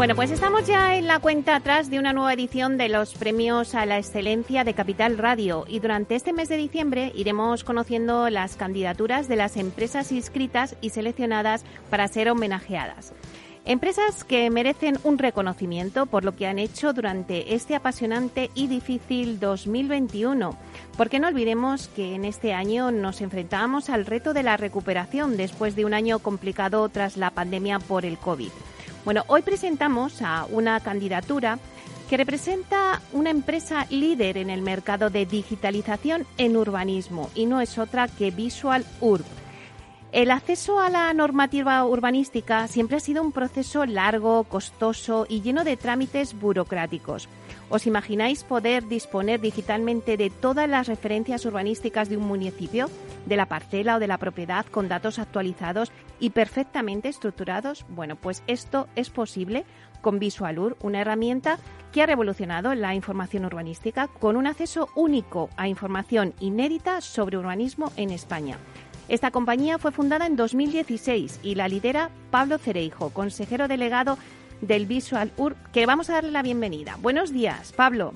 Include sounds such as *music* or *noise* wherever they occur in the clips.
Bueno, pues estamos ya en la cuenta atrás de una nueva edición de los premios a la excelencia de Capital Radio y durante este mes de diciembre iremos conociendo las candidaturas de las empresas inscritas y seleccionadas para ser homenajeadas. Empresas que merecen un reconocimiento por lo que han hecho durante este apasionante y difícil 2021. Porque no olvidemos que en este año nos enfrentamos al reto de la recuperación después de un año complicado tras la pandemia por el COVID. Bueno, hoy presentamos a una candidatura que representa una empresa líder en el mercado de digitalización en urbanismo y no es otra que Visual Urb. El acceso a la normativa urbanística siempre ha sido un proceso largo, costoso y lleno de trámites burocráticos. ¿Os imagináis poder disponer digitalmente de todas las referencias urbanísticas de un municipio, de la parcela o de la propiedad con datos actualizados y perfectamente estructurados? Bueno, pues esto es posible con Visualur, una herramienta que ha revolucionado la información urbanística con un acceso único a información inédita sobre urbanismo en España. Esta compañía fue fundada en 2016 y la lidera Pablo Cereijo, consejero delegado del Visual UR, que vamos a darle la bienvenida. Buenos días, Pablo.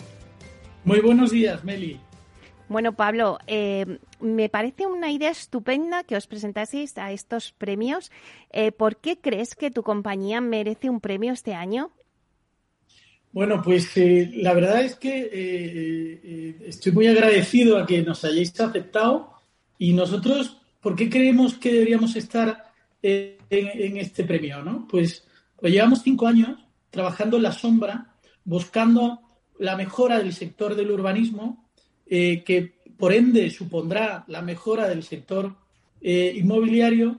Muy buenos días, Meli. Bueno, Pablo, eh, me parece una idea estupenda que os presentaseis a estos premios. Eh, ¿Por qué crees que tu compañía merece un premio este año? Bueno, pues eh, la verdad es que estoy muy agradecido a que nos hayáis aceptado y nosotros ¿por qué creemos que deberíamos estar en, este premio? ¿no? Pues, pues, llevamos cinco años trabajando en la sombra, buscando la mejora del sector del urbanismo, eh, que por ende supondrá la mejora del sector eh, inmobiliario.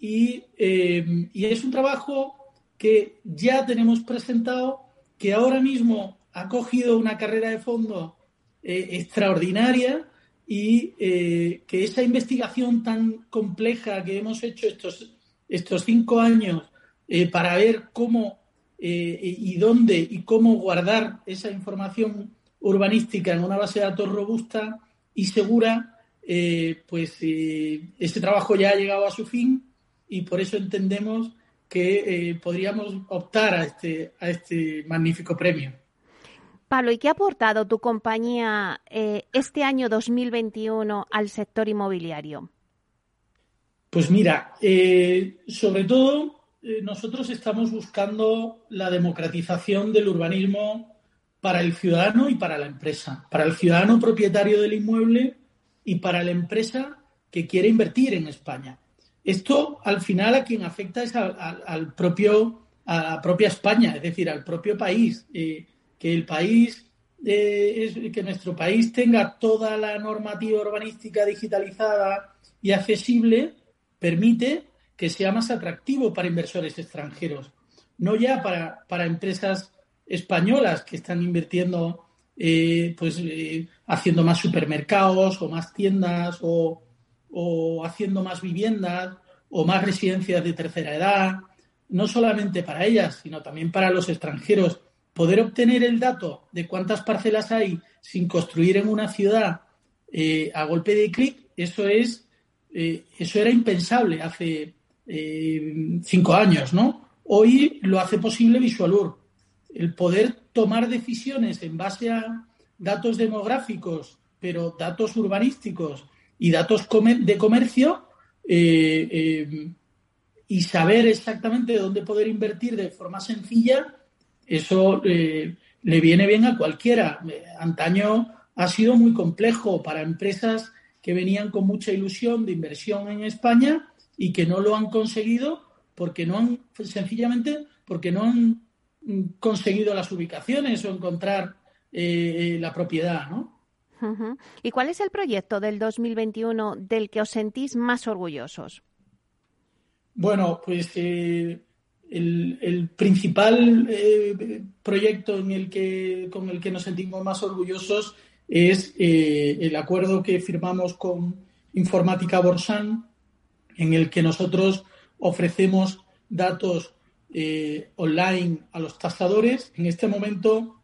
Y, eh, y es un trabajo que ya tenemos presentado, que ahora mismo ha cogido una carrera de fondo extraordinaria y que esa investigación tan compleja que hemos hecho estos, estos cinco años eh, para ver cómo eh, y dónde y cómo guardar esa información urbanística en una base de datos robusta y segura, pues ese trabajo ya ha llegado a su fin y por eso entendemos que podríamos optar a este, a este magnífico premio. Pablo, ¿y qué ha aportado tu compañía eh, este año 2021 al sector inmobiliario? Pues mira, eh, sobre todo eh, nosotros estamos buscando la democratización del urbanismo para el ciudadano y para la empresa, para el ciudadano propietario del inmueble y para la empresa que quiere invertir en España. Esto al final a quien afecta es al propio, a la propia España, es decir, al propio país que el país, eh, que nuestro país tenga toda la normativa urbanística digitalizada y accesible, permite que sea más atractivo para inversores extranjeros, no ya para, empresas españolas que están invirtiendo, eh, pues eh, haciendo más supermercados o más tiendas o, o haciendo más viviendas o más residencias de tercera edad, no solamente para ellas, sino también para los extranjeros. Poder obtener el dato de cuántas parcelas hay sin construir en una ciudad eh, a golpe de clic, eso es eso era impensable hace eh, cinco años, ¿no? Hoy lo hace posible Visualur. El poder tomar decisiones en base a datos demográficos, pero datos urbanísticos y datos de comercio y saber exactamente dónde poder invertir de forma sencilla eso eh, le viene bien a cualquiera. Antaño ha sido muy complejo para empresas que venían con mucha ilusión de inversión en España y que no lo han conseguido porque no han, sencillamente, porque no han mm, conseguido las ubicaciones o encontrar eh, eh, la propiedad, ¿no? ¿Y cuál es el proyecto del 2021 del que os sentís más orgullosos? Bueno, pues el, principal eh, proyecto en el que, con el que nos sentimos más orgullosos es eh, el acuerdo que firmamos con Informática Borsan, en el que nosotros ofrecemos datos eh, online a los tasadores. En este momento,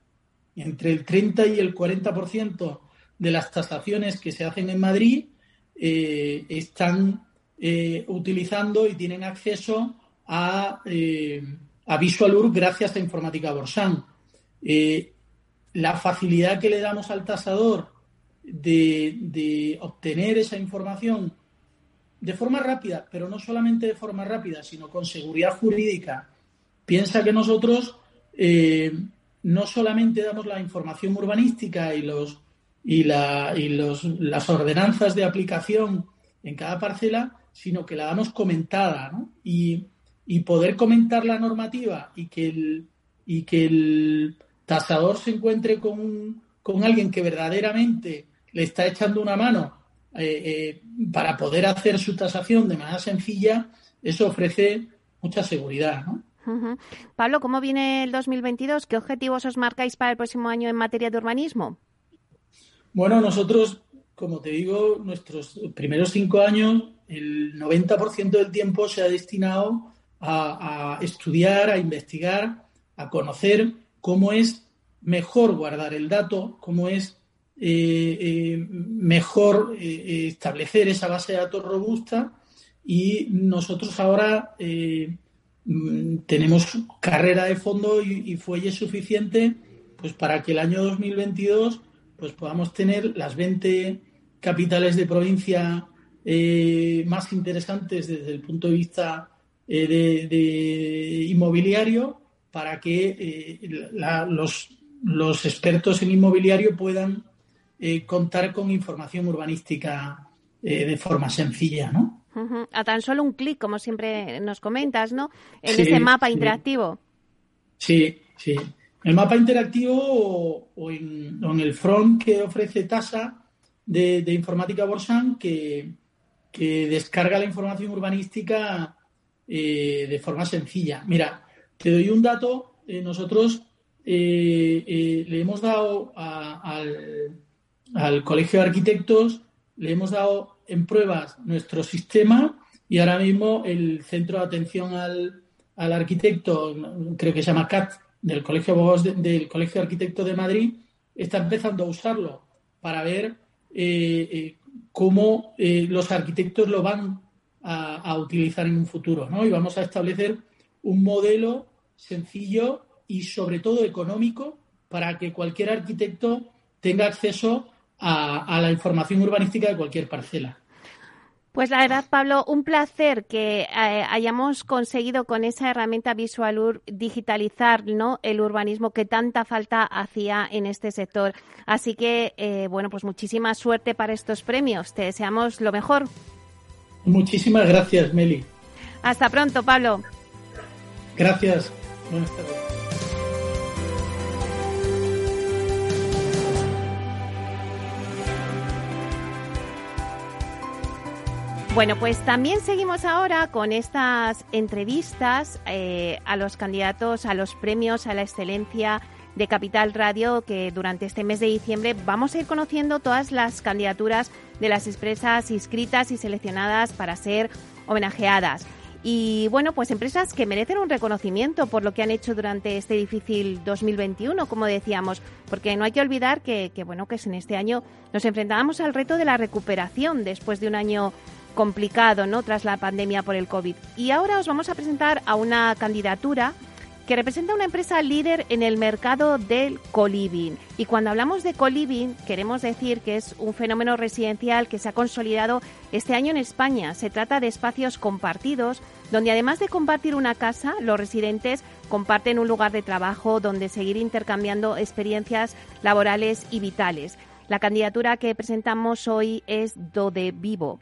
entre el 30 y el 40% de las tasaciones que se hacen en Madrid eh, están eh, utilizando y tienen acceso a, a VisualUR gracias a Informática Borsan. la facilidad que le damos al tasador de, obtener esa información de forma rápida, pero no solamente de forma rápida, sino con seguridad jurídica. Piensa que nosotros eh, no solamente damos la información urbanística y los y, la, y los, las ordenanzas de aplicación en cada parcela, sino que la damos comentada, Y, y poder comentar la normativa y que el, y que el tasador se encuentre con, con alguien que verdaderamente le está echando una mano eh, eh, para poder hacer su tasación de manera sencilla, eso ofrece mucha seguridad, ¿no? Pablo, ¿cómo viene el 2022? ¿Qué objetivos os marcáis para el próximo año en materia de urbanismo? Bueno, nosotros, como te digo, nuestros primeros cinco años, el 90% del tiempo se ha destinado a estudiar, a investigar, a conocer cómo es mejor guardar el dato, cómo es eh, eh, mejor eh, establecer esa base de datos robusta y nosotros ahora mm, tenemos carrera de fondo y, fuelle suficiente pues para que el año 2022 pues podamos tener las 20 capitales de provincia más interesantes desde el punto de vista de, inmobiliario para que los, los expertos en inmobiliario puedan eh, contar con información urbanística eh, de forma sencilla, ¿no? A tan solo un clic, como siempre nos comentas, ¿no? En ese mapa interactivo. Sí, sí. El mapa interactivo o, en, el front que ofrece TASA de, Informática Borsan que, que, descarga la información urbanística eh, de forma sencilla. Mira, te doy un dato. nosotros le hemos dado al al Colegio de Arquitectos le hemos dado en pruebas nuestro sistema y ahora mismo el Centro de Atención al, Arquitecto, creo que se llama CAT, del Colegio de del Colegio de Arquitectos de Madrid, está empezando a usarlo para ver eh, eh, cómo eh, los arquitectos lo van a, a, utilizar en un futuro, ¿no? Y vamos a establecer un modelo sencillo y sobre todo económico para que cualquier arquitecto tenga acceso a, la información urbanística de cualquier parcela. Pues la verdad, Pablo, un placer que eh, hayamos conseguido con esa herramienta VisualUR digitalizar ¿no? el urbanismo que tanta falta hacía en este sector. Así que, eh, bueno, pues muchísima suerte para estos premios. Te deseamos lo mejor. Muchísimas gracias, Meli. Hasta pronto, Pablo. Gracias. Buenas tardes. Bueno, pues también seguimos ahora con estas entrevistas eh, a los candidatos a los premios a la excelencia de Capital Radio, que durante este mes de diciembre vamos a ir conociendo todas las candidaturas de las empresas inscritas y seleccionadas para ser homenajeadas. Y bueno, pues empresas que merecen un reconocimiento por lo que han hecho durante este difícil 2021, como decíamos, porque no hay que olvidar que, que bueno, que en este año nos enfrentábamos al reto de la recuperación después de un año complicado, ¿no? Tras la pandemia por el COVID. Y ahora os vamos a presentar a una candidatura que representa una empresa líder en el mercado del coliving. Y cuando hablamos de coliving, queremos decir que es un fenómeno residencial que se ha consolidado este año en España. Se trata de espacios compartidos donde además de compartir una casa, los residentes comparten un lugar de trabajo donde seguir intercambiando experiencias laborales y vitales. La candidatura que presentamos hoy es Dode Vivo.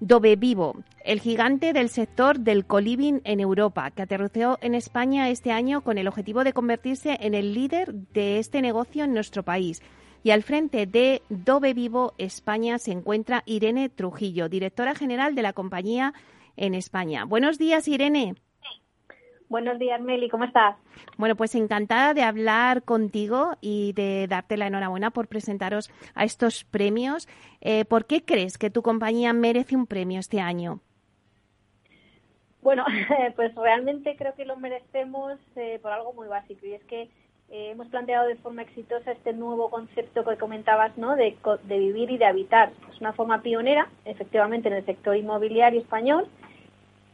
Dove Vivo, el gigante del sector del coliving en Europa, que aterrizó en España este año con el objetivo de convertirse en el líder de este negocio en nuestro país. Y al frente de Dove Vivo España se encuentra Irene Trujillo, directora general de la compañía en España. Buenos días, Irene. Buenos días, Meli, ¿cómo estás? Bueno, pues encantada de hablar contigo y de darte la enhorabuena por presentaros a estos premios. Eh, ¿Por qué crees que tu compañía merece un premio este año? Bueno, *laughs* pues realmente creo que lo merecemos eh, por algo muy básico y es que eh, hemos planteado de forma exitosa este nuevo concepto que comentabas, ¿no? De, de vivir y de habitar. Es una forma pionera, efectivamente, en el sector inmobiliario español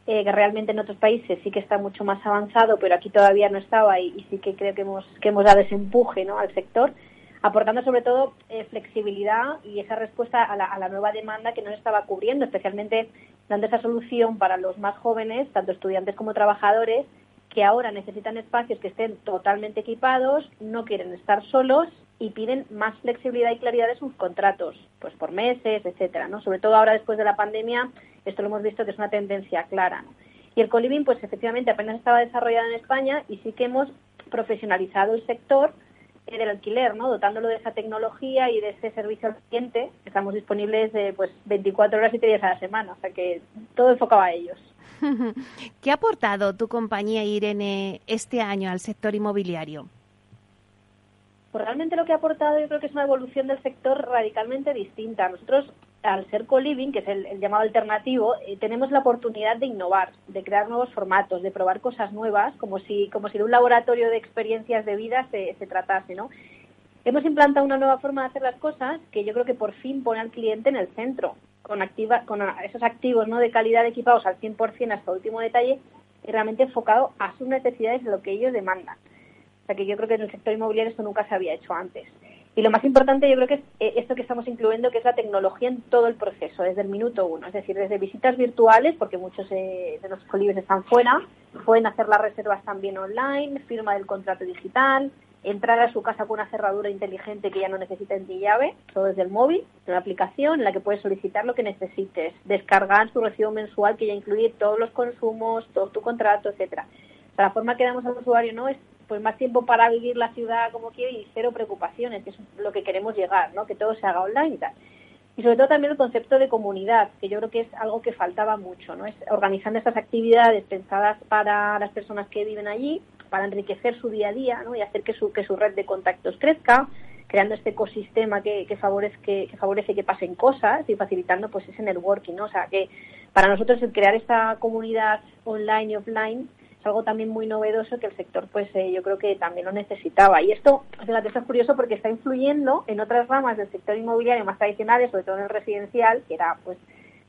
eh, que realmente en otros países sí que está mucho más avanzado, pero aquí todavía no estaba y, sí que creo que hemos, que hemos dado ese empuje ¿no? al sector, aportando sobre todo eh, flexibilidad y esa respuesta a la, a la, nueva demanda que no estaba cubriendo, especialmente dando esa solución para los más jóvenes, tanto estudiantes como trabajadores, que ahora necesitan espacios que estén totalmente equipados, no quieren estar solos y piden más flexibilidad y claridad de sus contratos, pues por meses, etcétera, ¿no? Sobre todo ahora después de la pandemia, esto lo hemos visto que es una tendencia clara, Y el coliving, pues efectivamente apenas estaba desarrollado en España y sí que hemos profesionalizado el sector eh, del alquiler, ¿no? Dotándolo de esa tecnología y de ese servicio al cliente. Estamos disponibles de, pues 24 horas y 7 días a la semana, o sea que todo enfocaba a ellos. *laughs* ¿Qué ha aportado tu compañía Irene este año al sector inmobiliario? Pues realmente lo que ha aportado yo creo que es una evolución del sector radicalmente distinta. Nosotros, al ser co-living, que es el, llamado alternativo, eh, tenemos la oportunidad de innovar, de crear nuevos formatos, de probar cosas nuevas, como si, como si de un laboratorio de experiencias de vida se, se tratase, ¿no? Hemos implantado una nueva forma de hacer las cosas que yo creo que por fin pone al cliente en el centro, con, activa, con esos activos ¿no? de calidad equipados al 100% hasta último detalle y realmente enfocado a sus necesidades, de lo que ellos demandan. O sea que yo creo que en el sector inmobiliario esto nunca se había hecho antes. Y lo más importante yo creo que es eh, esto que estamos incluyendo, que es la tecnología en todo el proceso, desde el minuto uno. Es decir, desde visitas virtuales, porque muchos eh, de los colibres están fuera, pueden hacer las reservas también online, firma del contrato digital, entrar a su casa con una cerradura inteligente que ya no necesita en llave, todo desde el móvil, una aplicación en la que puedes solicitar lo que necesites, descargar su recibo mensual que ya incluye todos los consumos, todo tu contrato, etcétera. la forma que damos al usuario no es pues más tiempo para vivir la ciudad como quiere y cero preocupaciones, que es lo que queremos llegar, ¿no? Que todo se haga online y tal. Y sobre todo también el concepto de comunidad, que yo creo que es algo que faltaba mucho, ¿no? Es organizando estas actividades pensadas para las personas que viven allí, para enriquecer su día a día, ¿no? Y hacer que su, que su red de contactos crezca, creando este ecosistema que, que, favorece, que, que, favorece que pasen cosas y facilitando pues ese networking, ¿no? O sea, que para nosotros el crear esta comunidad online y offline es algo también muy novedoso que el sector pues eh, yo creo que también lo necesitaba. Y esto fíjate esto es curioso porque está influyendo en otras ramas del sector inmobiliario más tradicionales sobre todo en el residencial que era pues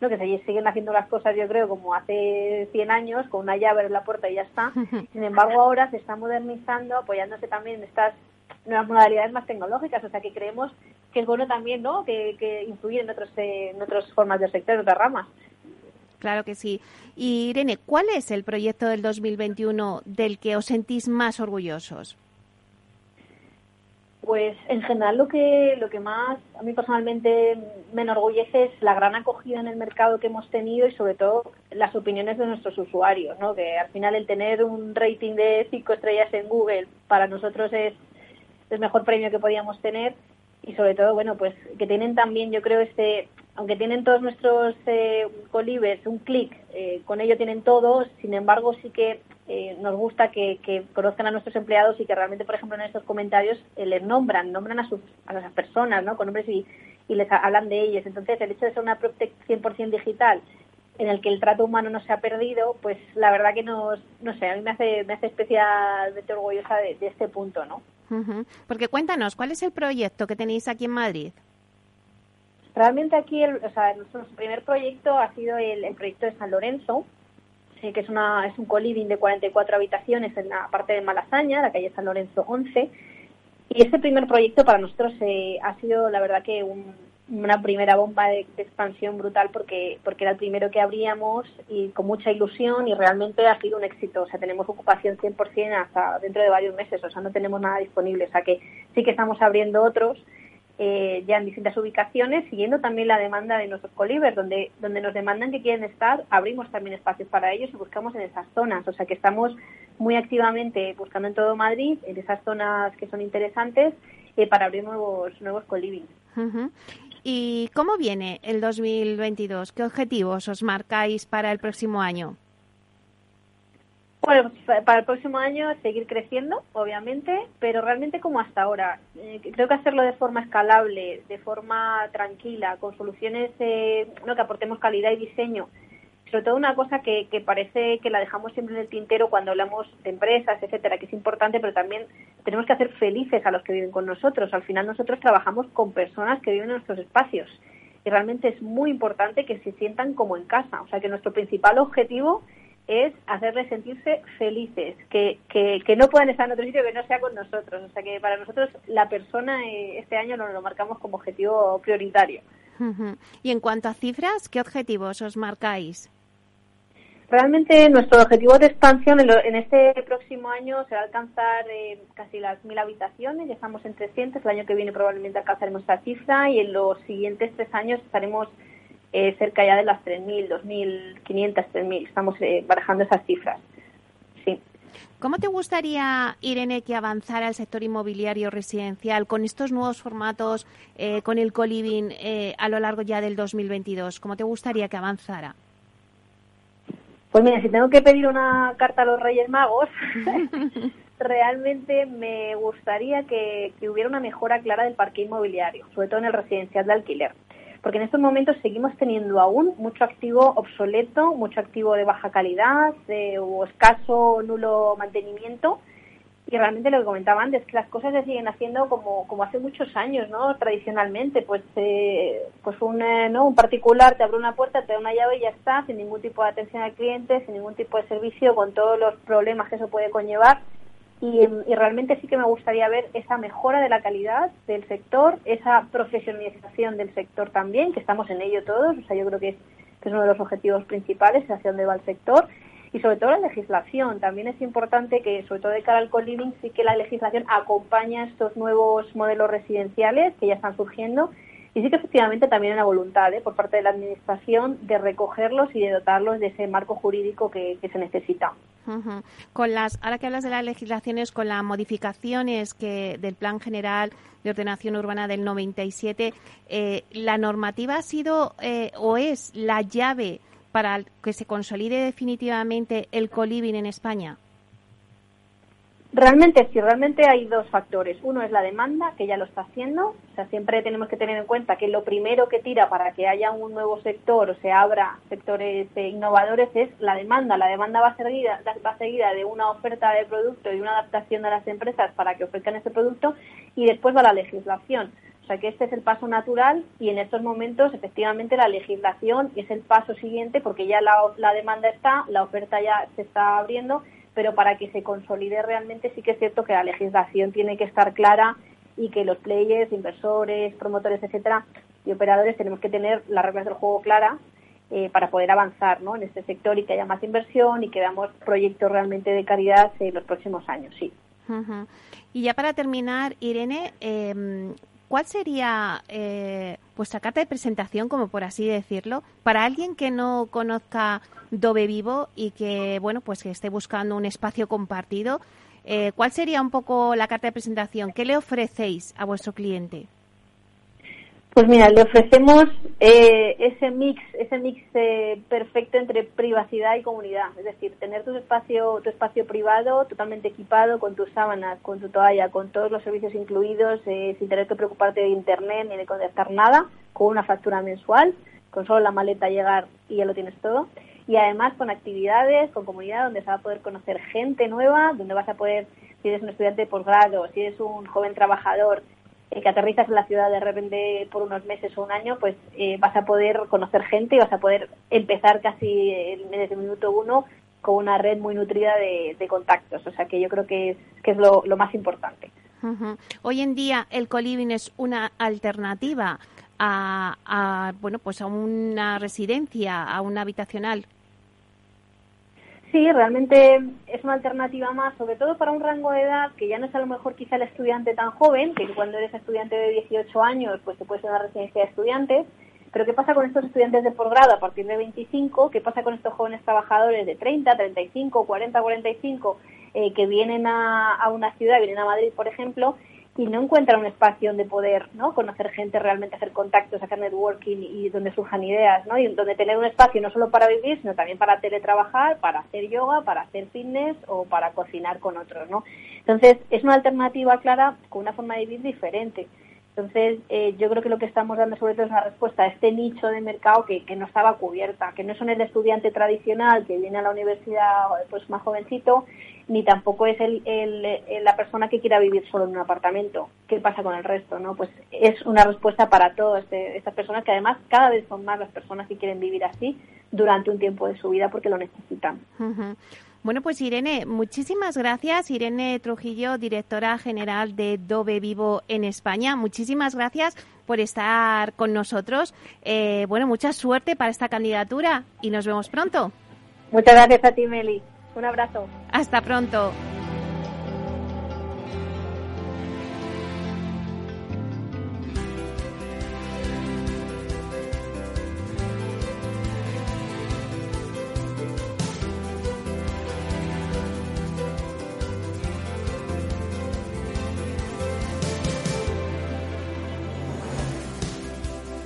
no que se siguen haciendo las cosas yo creo como hace 100 años con una llave en la puerta y ya está. *laughs* Sin embargo ahora se está modernizando apoyándose también en estas nuevas modalidades más tecnológicas. O sea que creemos que es bueno también no que, que influir en otros eh, en otras formas del sector en otras ramas Claro que sí. Y Irene, ¿cuál es el proyecto del 2021 del que os sentís más orgullosos? Pues en general lo que lo que más a mí personalmente me enorgullece es la gran acogida en el mercado que hemos tenido y sobre todo las opiniones de nuestros usuarios, ¿no? Que al final el tener un rating de cinco estrellas en Google para nosotros es el mejor premio que podíamos tener y sobre todo bueno pues que tienen también yo creo este aunque tienen todos nuestros eh, colibes un clic, eh, con ello tienen todo, sin embargo sí que eh, nos gusta que, conozcan a nuestros empleados y que realmente, por ejemplo, en estos comentarios eh, les nombran, nombran a, sus, a las personas, ¿no? Con nombres y, y les hablan de ellos. Entonces, el hecho de ser una PropTech 100% digital en el que el trato humano no se ha perdido, pues la verdad que nos, no sé, a mí me hace, me hace especialmente orgullosa de, este punto, ¿no? Porque cuéntanos, ¿cuál es el proyecto que tenéis aquí en Madrid? Realmente aquí, el, o sea, nuestro primer proyecto ha sido el, proyecto de San Lorenzo, que es, una, es un coliving de 44 habitaciones en la parte de Malasaña, la calle San Lorenzo 11. Y este primer proyecto para nosotros eh, ha sido, la verdad, que una primera bomba de, expansión brutal porque, porque era el primero que abríamos y con mucha ilusión y realmente ha sido un éxito. O sea, tenemos ocupación 100% hasta dentro de varios meses, o sea, no tenemos nada disponible. O sea, que sí que estamos abriendo otros eh, ya en distintas ubicaciones, siguiendo también la demanda de nuestros colibers, donde, donde nos demandan que quieren estar, abrimos también espacios para ellos y buscamos en esas zonas. O sea que estamos muy activamente buscando en todo Madrid, en esas zonas que son interesantes, eh, para abrir nuevos, nuevos coliving. ¿Y cómo viene el 2022? ¿Qué objetivos os marcáis para el próximo año? Bueno, para el próximo año seguir creciendo, obviamente, pero realmente como hasta ahora. Eh, creo que hacerlo de forma escalable, de forma tranquila, con soluciones eh, que aportemos calidad y diseño. Sobre todo una cosa que, que parece que la dejamos siempre en el tintero cuando hablamos de empresas, etcétera, que es importante, pero también tenemos que hacer felices a los que viven con nosotros. Al final nosotros trabajamos con personas que viven en nuestros espacios y realmente es muy importante que se sientan como en casa. O sea que nuestro principal objetivo es hacerles sentirse felices, que, que, que, no puedan estar en otro sitio que no sea con nosotros. O sea que para nosotros la persona eh, este año nos lo marcamos como objetivo prioritario. Y en cuanto a cifras, ¿qué objetivos os marcáis? Realmente nuestro objetivo de expansión en, este próximo año será alcanzar eh, casi las mil habitaciones, ya estamos en 300, el año que viene probablemente alcanzaremos esa cifra y en los siguientes tres años estaremos eh, cerca ya de las 3.000, 2.500, 3.000. Estamos eh, barajando esas cifras. Sí. ¿Cómo te gustaría, Irene, que avanzara el sector inmobiliario residencial con estos nuevos formatos, eh, con el co-living a lo largo ya del 2022? ¿Cómo te gustaría que avanzara? Pues mira, si tengo que pedir una carta a los Reyes Magos, *laughs* realmente me gustaría que, que, hubiera una mejora clara del parque inmobiliario, sobre todo en el residencial de alquiler porque en estos momentos seguimos teniendo aún mucho activo obsoleto, mucho activo de baja calidad o escaso nulo mantenimiento. Y realmente lo que comentaba antes, que las cosas se siguen haciendo como, como hace muchos años, ¿no? Tradicionalmente, pues, eh, pues un, eh, ¿no? un particular te abre una puerta, te da una llave y ya está, sin ningún tipo de atención al cliente, sin ningún tipo de servicio, con todos los problemas que eso puede conllevar y, realmente sí que me gustaría ver esa mejora de la calidad del sector, esa profesionalización del sector también, que estamos en ello todos, o sea, yo creo que es, que es uno de los objetivos principales, hacia dónde va el sector, y sobre todo la legislación. También es importante que, sobre todo de cara al co-living, sí que la legislación acompaña estos nuevos modelos residenciales que ya están surgiendo y sí que efectivamente también hay una voluntad ¿eh? por parte de la Administración de recogerlos y de dotarlos de ese marco jurídico que, se necesita. Con las, ahora que hablas de las legislaciones, con las modificaciones que del Plan General de Ordenación Urbana del 97, eh, ¿la normativa ha sido eh, o es la llave para que se consolide definitivamente el coliving en España? Realmente sí, realmente hay dos factores. Uno es la demanda, que ya lo está haciendo. O sea, siempre tenemos que tener en cuenta que lo primero que tira para que haya un nuevo sector o se abra sectores eh, innovadores es la demanda. La demanda va seguida, va seguida de una oferta de producto y una adaptación de las empresas para que ofrezcan ese producto y después va la legislación. O sea que este es el paso natural y en estos momentos efectivamente la legislación es el paso siguiente porque ya la, la demanda está, la oferta ya se está abriendo pero para que se consolide realmente sí que es cierto que la legislación tiene que estar clara y que los players, inversores, promotores, etcétera, y operadores tenemos que tener las reglas del juego claras eh, para poder avanzar ¿no? en este sector y que haya más inversión y que veamos proyectos realmente de calidad en los próximos años, sí. Y ya para terminar, Irene, eh, ¿cuál sería eh, vuestra carta de presentación, como por así decirlo, para alguien que no conozca Dove Vivo y que, bueno, pues que esté buscando un espacio compartido? Eh, ¿Cuál sería un poco la carta de presentación? ¿Qué le ofrecéis a vuestro cliente? Pues mira, le ofrecemos eh, ese mix, ese mix eh, perfecto entre privacidad y comunidad, es decir, tener tu espacio, tu espacio privado totalmente equipado con tus sábanas, con tu toalla, con todos los servicios incluidos, eh, sin tener que preocuparte de internet ni de conectar nada, con una factura mensual, con solo la maleta llegar y ya lo tienes todo, y además con actividades, con comunidad donde se va a poder conocer gente nueva, donde vas a poder, si eres un estudiante de posgrado, si eres un joven trabajador, eh, que aterrizas en la ciudad de repente por unos meses o un año, pues eh, vas a poder conocer gente y vas a poder empezar casi desde el minuto uno con una red muy nutrida de, contactos. O sea que yo creo que es, que es lo, más importante. Hoy en día el coliving es una alternativa a, a, bueno pues a una residencia, a una habitacional Sí, realmente es una alternativa más, sobre todo para un rango de edad que ya no es a lo mejor quizá el estudiante tan joven, que cuando eres estudiante de 18 años, pues te puedes una residencia de estudiantes. Pero ¿qué pasa con estos estudiantes de posgrado a partir de 25? ¿Qué pasa con estos jóvenes trabajadores de 30, 35, 40, 45 que vienen a una ciudad, vienen a Madrid, por ejemplo, y no encuentran un espacio donde poder ¿no? conocer gente, realmente hacer contactos, hacer networking y donde surjan ideas, ¿no? y donde tener un espacio no solo para vivir, sino también para teletrabajar, para hacer yoga, para hacer fitness o para cocinar con otros. ¿no? Entonces, es una alternativa clara con una forma de vivir diferente. Entonces, eh, yo creo que lo que estamos dando sobre todo es una respuesta a este nicho de mercado que, que no estaba cubierta, que no son el estudiante tradicional que viene a la universidad pues más jovencito, ni tampoco es el, el, la persona que quiera vivir solo en un apartamento. ¿Qué pasa con el resto? no Pues es una respuesta para todas este, estas personas que además cada vez son más las personas que quieren vivir así durante un tiempo de su vida porque lo necesitan. Bueno, pues Irene, muchísimas gracias. Irene Trujillo, directora general de Dove Vivo en España. Muchísimas gracias por estar con nosotros. Eh, bueno, mucha suerte para esta candidatura y nos vemos pronto. Muchas gracias a ti, Meli. Un abrazo. Hasta pronto.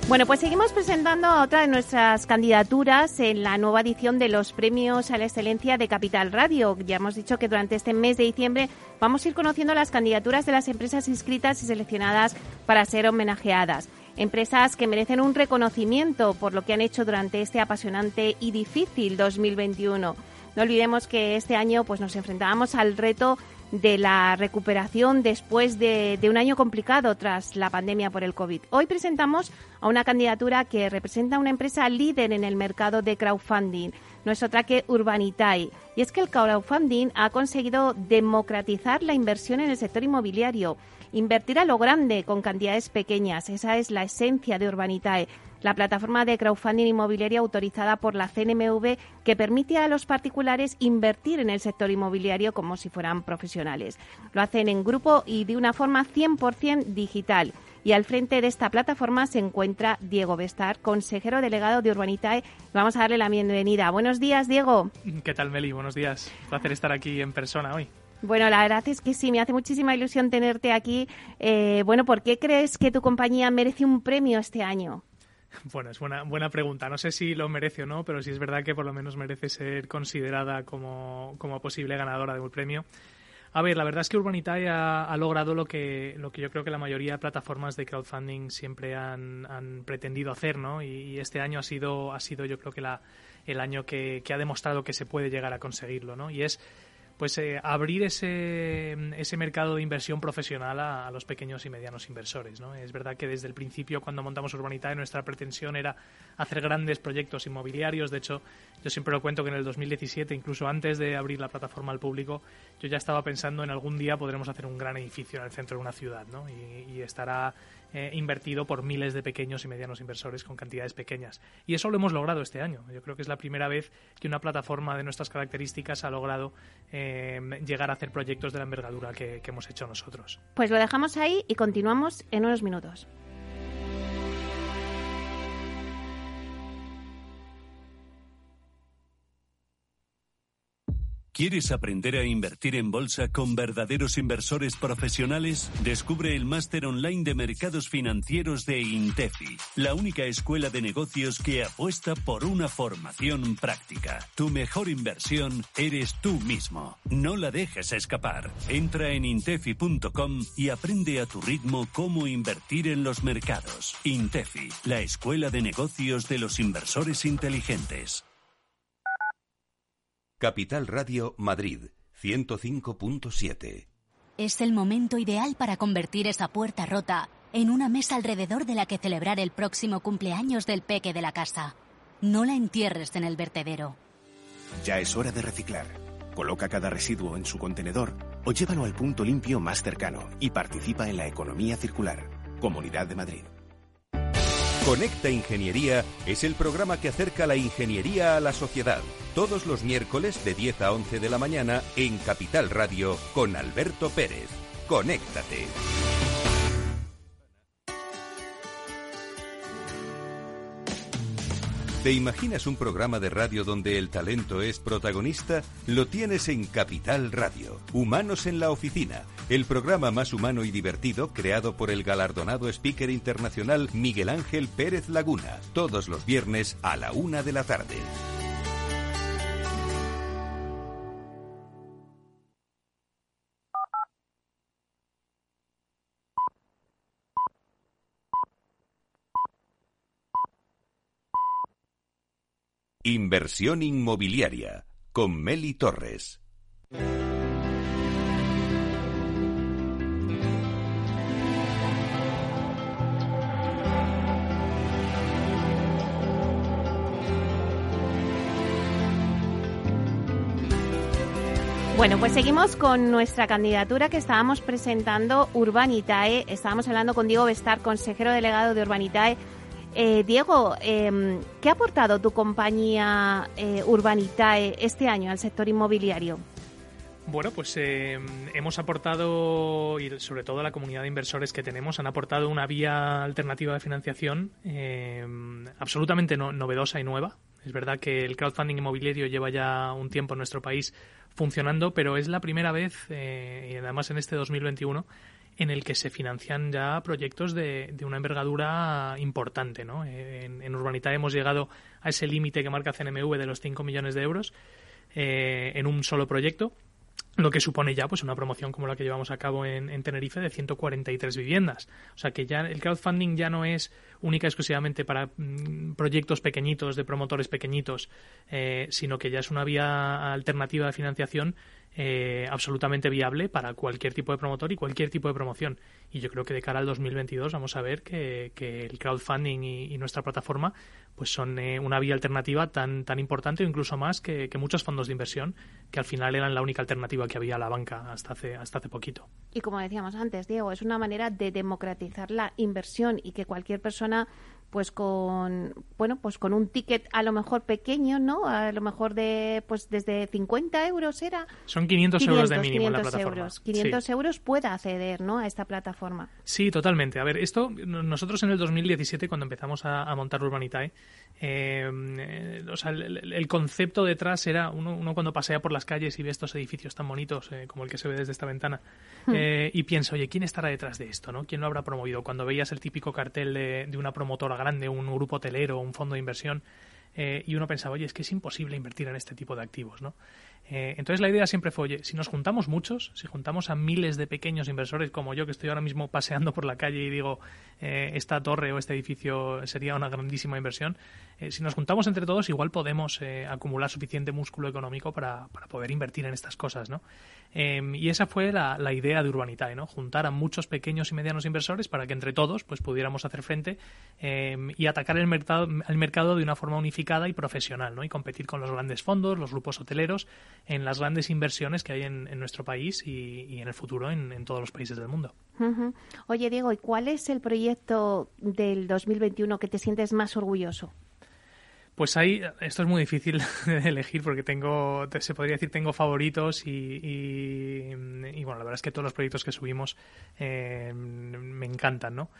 Bueno, pues seguimos presentando a otra de nuestras candidaturas en la nueva edición de los premios a la excelencia de Capital Radio. Ya hemos dicho que durante este mes de diciembre vamos a ir conociendo las candidaturas de las empresas inscritas y seleccionadas para ser homenajeadas. Empresas que merecen un reconocimiento por lo que han hecho durante este apasionante y difícil 2021. No olvidemos que este año pues nos enfrentábamos al reto de la recuperación después de, un año complicado tras la pandemia por el COVID. Hoy presentamos a una candidatura que representa una empresa líder en el mercado de crowdfunding. No es otra que Urbanitae. Y es que el crowdfunding ha conseguido democratizar la inversión en el sector inmobiliario. Invertir a lo grande con cantidades pequeñas. Esa es la esencia de Urbanitae la plataforma de crowdfunding inmobiliario autorizada por la CNMV que permite a los particulares invertir en el sector inmobiliario como si fueran profesionales. Lo hacen en grupo y de una forma 100% digital. Y al frente de esta plataforma se encuentra Diego Bestar, consejero delegado de Urbanitae. Vamos a darle la bienvenida. Buenos días, Diego. ¿Qué tal, Meli? Buenos días. Un placer estar aquí en persona hoy. Bueno, la verdad es que sí, me hace muchísima ilusión tenerte aquí. Eh, bueno, ¿por qué crees que tu compañía merece un premio este año? *laughs* Bueno, es buena, buena pregunta. No sé si lo merece o no, pero sí es verdad que por lo menos merece ser considerada como, como posible ganadora de un premio. A ver, la verdad es que Urbanitae ha, logrado lo que, lo que yo creo que la mayoría de plataformas de crowdfunding siempre han, han pretendido hacer, ¿no? Y, este año ha sido, ha sido yo creo que la, el año que, que ha demostrado que se puede llegar a conseguirlo, ¿no? Y es pues eh, abrir ese, ese mercado de inversión profesional a, los pequeños y medianos inversores. ¿no? Es verdad que desde el principio, cuando montamos Urbanitae, nuestra pretensión era hacer grandes proyectos inmobiliarios. De hecho, yo siempre lo cuento que en el 2017, incluso antes de abrir la plataforma al público, yo ya estaba pensando en algún día podremos hacer un gran edificio en el centro de una ciudad ¿no? y, y estará eh, invertido por miles de pequeños y medianos inversores con cantidades pequeñas. Y eso lo hemos logrado este año. Yo creo que es la primera vez que una plataforma de nuestras características ha logrado eh, llegar a hacer proyectos de la envergadura que hemos hecho nosotros. Pues lo dejamos ahí y continuamos en unos minutos. ¿Quieres aprender a invertir en bolsa con verdaderos inversores profesionales? Descubre el máster online de mercados financieros de Intefi, la única escuela de negocios que apuesta por una formación práctica. Tu mejor inversión eres tú mismo. No la dejes escapar. Entra en intefi.com y aprende a tu ritmo cómo invertir en los mercados. Intefi, la escuela de negocios de los inversores inteligentes. Capital Radio Madrid 105.7. Es el momento ideal para convertir esa puerta rota en una mesa alrededor de la que celebrar el próximo cumpleaños del peque de la casa. No la entierres en el vertedero. Ya es hora de reciclar. Coloca cada residuo en su contenedor o llévalo al punto limpio más cercano y participa en la economía circular. Comunidad de Madrid. Conecta Ingeniería es el programa que acerca la ingeniería a la sociedad. Todos los miércoles de 10 a 11 de la mañana en Capital Radio con Alberto Pérez. Conéctate. ¿Te imaginas un programa de radio donde el talento es protagonista? Lo tienes en Capital Radio. Humanos en la Oficina, el programa más humano y divertido creado por el galardonado speaker internacional Miguel Ángel Pérez Laguna, todos los viernes a la una de la tarde. Inversión inmobiliaria con Meli Torres. Bueno, pues seguimos con nuestra candidatura que estábamos presentando Urbanitae. Estábamos hablando con Diego Bestar, consejero delegado de Urbanitae eh, Diego, em, ¿qué ha aportado tu compañía eh, Urbanitae este año al sector inmobiliario? Bueno, pues em, hemos aportado, y sobre todo la comunidad de inversores que tenemos, han aportado una vía alternativa de financiación em, absolutamente novedosa y nueva. Es verdad que el crowdfunding inmobiliario lleva ya un tiempo en nuestro país funcionando, pero es la primera vez, eh, y además en este 2021, en el que se financian ya proyectos de, de una envergadura importante. ¿no? En, en hemos llegado a ese límite que marca CNMV de los 5 millones de euros eh, en un solo proyecto lo que supone ya pues una promoción como la que llevamos a cabo en, en, Tenerife de 143 viviendas. O sea que ya el crowdfunding ya no es única y exclusivamente para mm, proyectos pequeñitos, de promotores pequeñitos, eh, sino que ya es una vía alternativa de financiación eh, absolutamente viable para cualquier tipo de promotor y cualquier tipo de promoción. Y yo creo que de cara al 2022 vamos a ver que, el crowdfunding y, nuestra plataforma pues son eh, una vía alternativa tan, tan importante o incluso más que, muchos fondos de inversión que al final eran la única alternativa que había a la banca hasta hace, hasta hace poquito. Y como decíamos antes, Diego, es una manera de democratizar la inversión y que cualquier persona pues con bueno pues con un ticket a lo mejor pequeño no a lo mejor de pues desde 50 euros era. Son 500, euros de mínimo 500 la plataforma. euros, 500 euros pueda acceder no a esta plataforma. Sí totalmente. A ver esto nosotros en el 2017 cuando empezamos a, montar Urbanitae eh, o sea, el, concepto detrás era uno, uno, cuando pasea por las calles y ve estos edificios tan bonitos eh, como el que se ve desde esta ventana hmm. eh, y piensa oye quién estará detrás de esto no quién lo habrá promovido cuando veías el típico cartel de, de una promotora grande, un grupo hotelero, un fondo de inversión, eh, y uno pensaba, oye, es que es imposible invertir en este tipo de activos, ¿no? Eh, entonces la idea siempre fue, oye, si nos juntamos muchos, si juntamos a miles de pequeños inversores como yo, que estoy ahora mismo paseando por la calle y digo, eh, esta torre o este edificio sería una grandísima inversión, si nos juntamos entre todos, igual podemos acumular suficiente músculo económico para, para, poder invertir en estas cosas, ¿no? Em, y esa fue la, idea de Urbanitae, ¿no? Juntar a muchos pequeños y medianos inversores para que entre todos pues, pudiéramos hacer frente em, y atacar el mercado, el mercado de una forma unificada y profesional, ¿no? Y competir con los grandes fondos, los grupos hoteleros, en las grandes inversiones que hay en, nuestro país y, en el futuro en, todos los países del mundo. Oye, Diego, ¿y cuál es el proyecto del 2021 que te sientes más orgulloso? Pues ahí, esto es muy difícil *laughs* de elegir porque tengo, se podría decir, tengo favoritos y, y, bueno, la verdad es que todos los proyectos que subimos eh, me encantan, ¿no?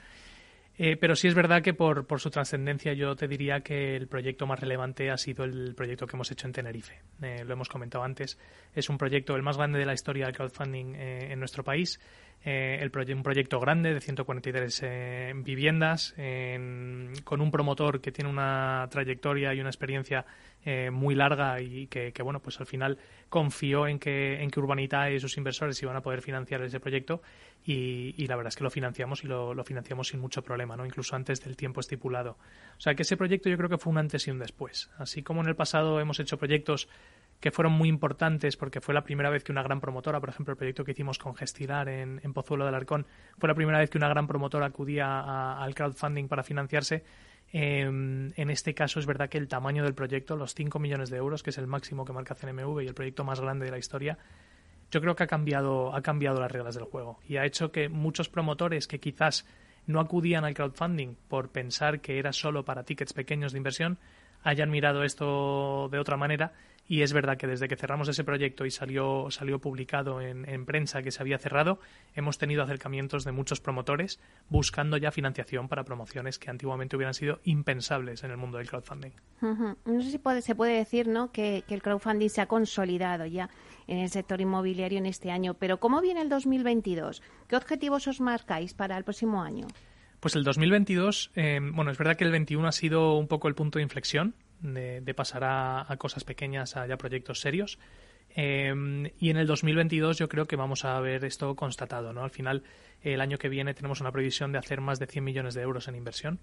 Eh, pero sí es verdad que por, por su trascendencia yo te diría que el proyecto más relevante ha sido el proyecto que hemos hecho en Tenerife. Eh, lo hemos comentado antes. Es un proyecto el más grande de la historia del crowdfunding en nuestro país. Eh, un proyecto grande de 143 eh, viviendas con un promotor que tiene una trayectoria y una experiencia eh, muy larga y que, bueno pues al final confió en que en que Urbanita y sus inversores iban a poder financiar ese proyecto y, la verdad es que lo financiamos y lo, financiamos sin mucho problema no incluso antes del tiempo estipulado. O sea que ese proyecto yo creo que fue un antes y un después. Así como en el pasado hemos hecho proyectos que fueron muy importantes porque fue la primera vez que una gran promotora, por ejemplo, el proyecto que hicimos con Gestilar en, Pozuelo del Arcón, fue la primera vez que una gran promotora acudía al crowdfunding para financiarse. Em, en este caso es verdad que el tamaño del proyecto, los 5 millones de euros, que es el máximo que marca CNMV y el proyecto más grande de la historia, yo creo que ha cambiado, ha cambiado las reglas del juego y ha hecho que muchos promotores que quizás no acudían al crowdfunding por pensar que era solo para tickets pequeños de inversión, hayan mirado esto de otra manera Y es verdad que desde que cerramos ese proyecto y salió, salió publicado en, prensa que se había cerrado, hemos tenido acercamientos de muchos promotores buscando ya financiación para promociones que antiguamente hubieran sido impensables en el mundo del crowdfunding. No sé si puede, se puede decir ¿no? que, el crowdfunding se ha consolidado ya en el sector inmobiliario en este año, pero ¿cómo viene el 2022? ¿Qué objetivos os marcáis para el próximo año? Pues el 2022, eh, bueno, es verdad que el 21 ha sido un poco el punto de inflexión de, pasar a, cosas pequeñas a proyectos serios. Em, y en el 2022 yo creo que vamos a ver esto constatado. ¿no? Al final, el año que viene tenemos una previsión de hacer más de 100 millones de euros en inversión,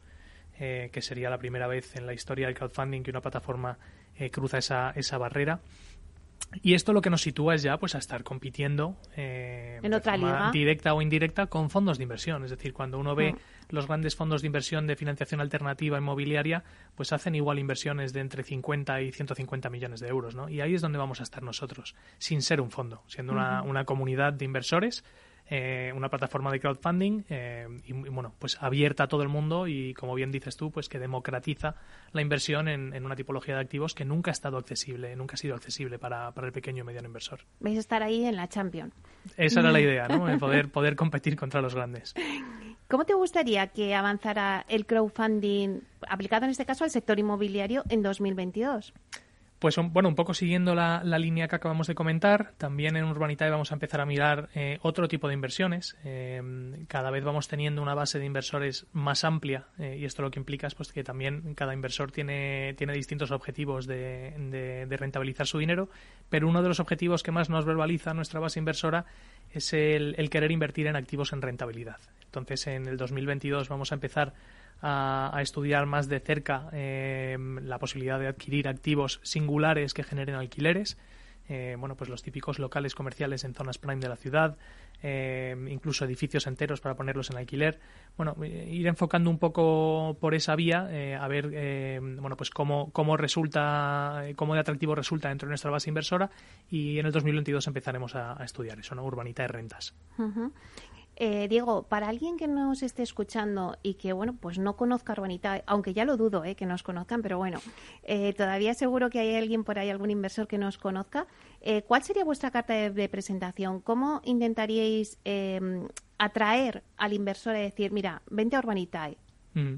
eh, que sería la primera vez en la historia del crowdfunding que una plataforma eh, cruza esa, esa barrera. Y esto lo que nos sitúa es ya pues a estar compitiendo eh, en otra liga directa o indirecta con fondos de inversión. Es decir, cuando uno ve mm. los grandes fondos de inversión de financiación alternativa inmobiliaria, pues hacen igual inversiones de entre 50 y 150 millones de euros, ¿no? Y ahí es donde vamos a estar nosotros, sin ser un fondo, siendo una, una comunidad de inversores eh, una plataforma de crowdfunding eh, y, bueno pues abierta a todo el mundo y como bien dices tú pues que democratiza la inversión en, una tipología de activos que nunca ha estado accesible nunca ha sido accesible para, el pequeño y mediano inversor. Vais a estar ahí en la Champions esa era la idea no *laughs* poder poder competir contra los grandes. ¿Cómo te gustaría que avanzara el crowdfunding aplicado en este caso al sector inmobiliario en 2022? Pues bueno, un poco siguiendo la, línea que acabamos de comentar, también en Urbanitae vamos a empezar a mirar eh, otro tipo de inversiones. Eh, cada vez vamos teniendo una base de inversores más amplia eh, y esto lo que implica es pues, que también cada inversor tiene, tiene distintos objetivos de, rentabilizar su dinero, pero uno de los objetivos que más nos verbaliza nuestra base inversora es el, el querer invertir en activos en rentabilidad. Entonces, en el 2022 vamos a empezar a, estudiar más de cerca eh, la posibilidad de adquirir activos singulares que generen alquileres. Eh, bueno, pues los típicos locales comerciales en zonas prime de la ciudad, eh, incluso edificios enteros para ponerlos en alquiler. Bueno, ir enfocando un poco por esa vía, a ver, bueno, pues cómo, cómo resulta, cómo de atractivo resulta dentro de nuestra base inversora y en el 2022 empezaremos a, estudiar eso, ¿no? Urbanita de rentas. Eh, Diego, para alguien que nos esté escuchando y que, bueno, pues no conozca Urbanita, aunque ya lo dudo, eh, que nos conozcan, pero bueno, eh, todavía seguro que hay alguien por ahí, algún inversor que nos conozca. Eh, ¿Cuál sería vuestra carta de, presentación? ¿Cómo intentaríais em, atraer al inversor a decir, mira, vente a Urbanitae? Mm.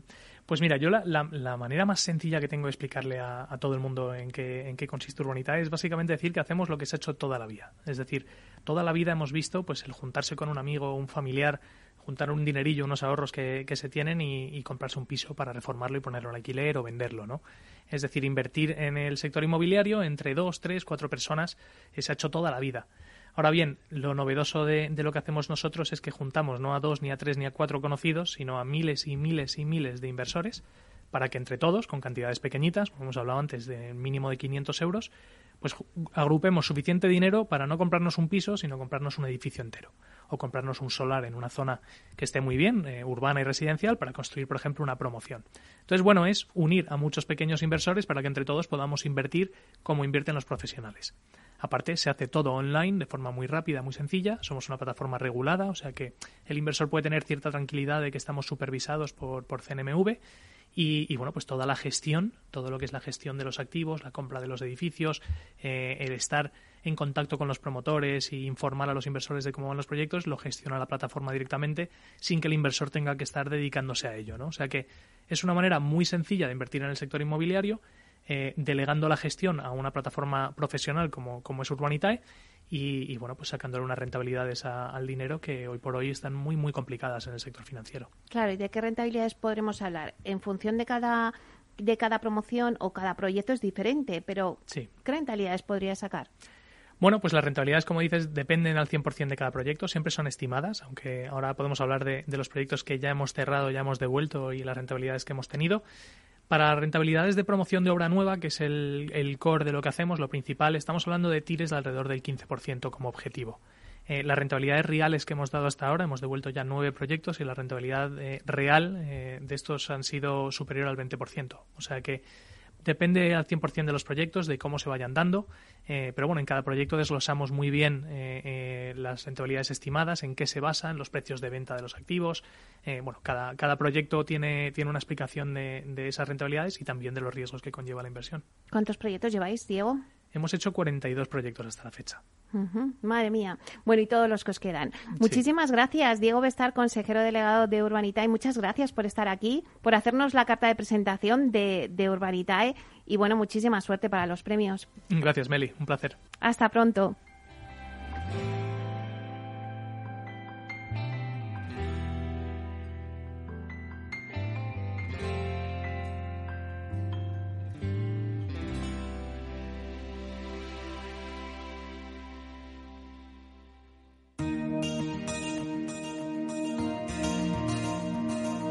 Pues mira, yo la, la, manera más sencilla que tengo de explicarle a, todo el mundo en qué, en qué consiste Urbanitae es básicamente decir que hacemos lo que se ha hecho toda la vida. Es decir, toda la vida hemos visto pues el juntarse con un amigo un familiar, juntar un dinerillo, unos ahorros que, que se tienen y, comprarse un piso para reformarlo y ponerlo al alquiler o venderlo, ¿no? Es decir, invertir en el sector inmobiliario entre dos, tres, cuatro personas se ha hecho toda la vida. Ahora bien, lo novedoso de, lo que hacemos nosotros es que juntamos no a dos, ni a tres, ni a cuatro conocidos, sino a miles y miles y miles de inversores para que entre todos, con cantidades pequeñitas, como hemos hablado antes, de mínimo de 500 euros, pues agrupemos suficiente dinero para no comprarnos un piso, sino comprarnos un edificio entero o comprarnos un solar en una zona que esté muy bien, eh, urbana y residencial, para construir, por ejemplo, una promoción. Entonces, bueno, es unir a muchos pequeños inversores para que entre todos podamos invertir como invierten los profesionales. Aparte, se hace todo online de forma muy rápida, muy sencilla. Somos una plataforma regulada, o sea que el inversor puede tener cierta tranquilidad de que estamos supervisados por, por CNMV. Y, bueno, pues toda la gestión, todo lo que es la gestión de los activos, la compra de los edificios, eh, el estar en contacto con los promotores e informar a los inversores de cómo van los proyectos, lo gestiona la plataforma directamente sin que el inversor tenga que estar dedicándose a ello. ¿no? O sea que es una manera muy sencilla de invertir en el sector inmobiliario eh, delegando la gestión a una plataforma profesional como, como es Urbanitae y, bueno, pues sacándole unas rentabilidades al dinero que hoy por hoy están muy, muy complicadas en el sector financiero. Claro, ¿y de qué rentabilidades podremos hablar? En función de cada de cada promoción o cada proyecto es diferente, pero ¿qué rentabilidades podría sacar? Bueno, pues las rentabilidades, como dices, dependen al 100% de cada proyecto, siempre son estimadas, aunque ahora podemos hablar de, de, los proyectos que ya hemos cerrado, ya hemos devuelto y las rentabilidades que hemos tenido. Para rentabilidades de promoción de obra nueva, que es el, core de lo que hacemos, lo principal, estamos hablando de tires de alrededor del 15% como objetivo. Eh, las rentabilidades reales que hemos dado hasta ahora, hemos devuelto ya nueve proyectos y la rentabilidad eh, real eh, de estos han sido superior al 20%. O sea que Depende al 100% de los proyectos, de cómo se vayan dando, eh, pero bueno, en cada proyecto desglosamos muy bien eh, eh, las rentabilidades estimadas, en qué se basan, los precios de venta de los activos. bueno, cada, cada proyecto tiene, tiene una explicación de, de esas rentabilidades y también de los riesgos que conlleva la inversión. ¿Cuántos proyectos lleváis, Diego? Hemos hecho 42 proyectos hasta la fecha. Madre mía. Bueno, y todos los que os quedan. Muchísimas gracias, Diego Bestar, consejero delegado de Urbanitae. Muchas gracias por estar aquí, por hacernos la carta de presentación de, de Urbanitae. Y bueno, muchísima suerte para los premios. Gracias, Meli. Un placer. Hasta pronto.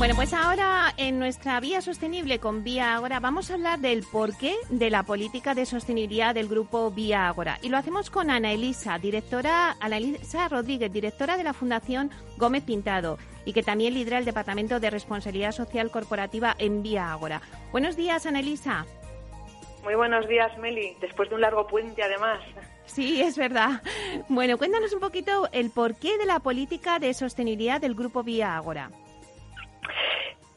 Bueno, pues ahora en nuestra vía sostenible con Vía Agora vamos a hablar del porqué de la política de sostenibilidad del grupo Vía Agora. Y lo hacemos con Ana Elisa, directora, Ana Elisa Rodríguez, directora de la Fundación Gómez Pintado y que también lidera el Departamento de Responsabilidad Social Corporativa en Vía Agora. Buenos días, Ana Elisa. Muy buenos días, Meli, después de un largo puente además. Sí, es verdad. Bueno, cuéntanos un poquito el porqué de la política de sostenibilidad del grupo Vía Agora.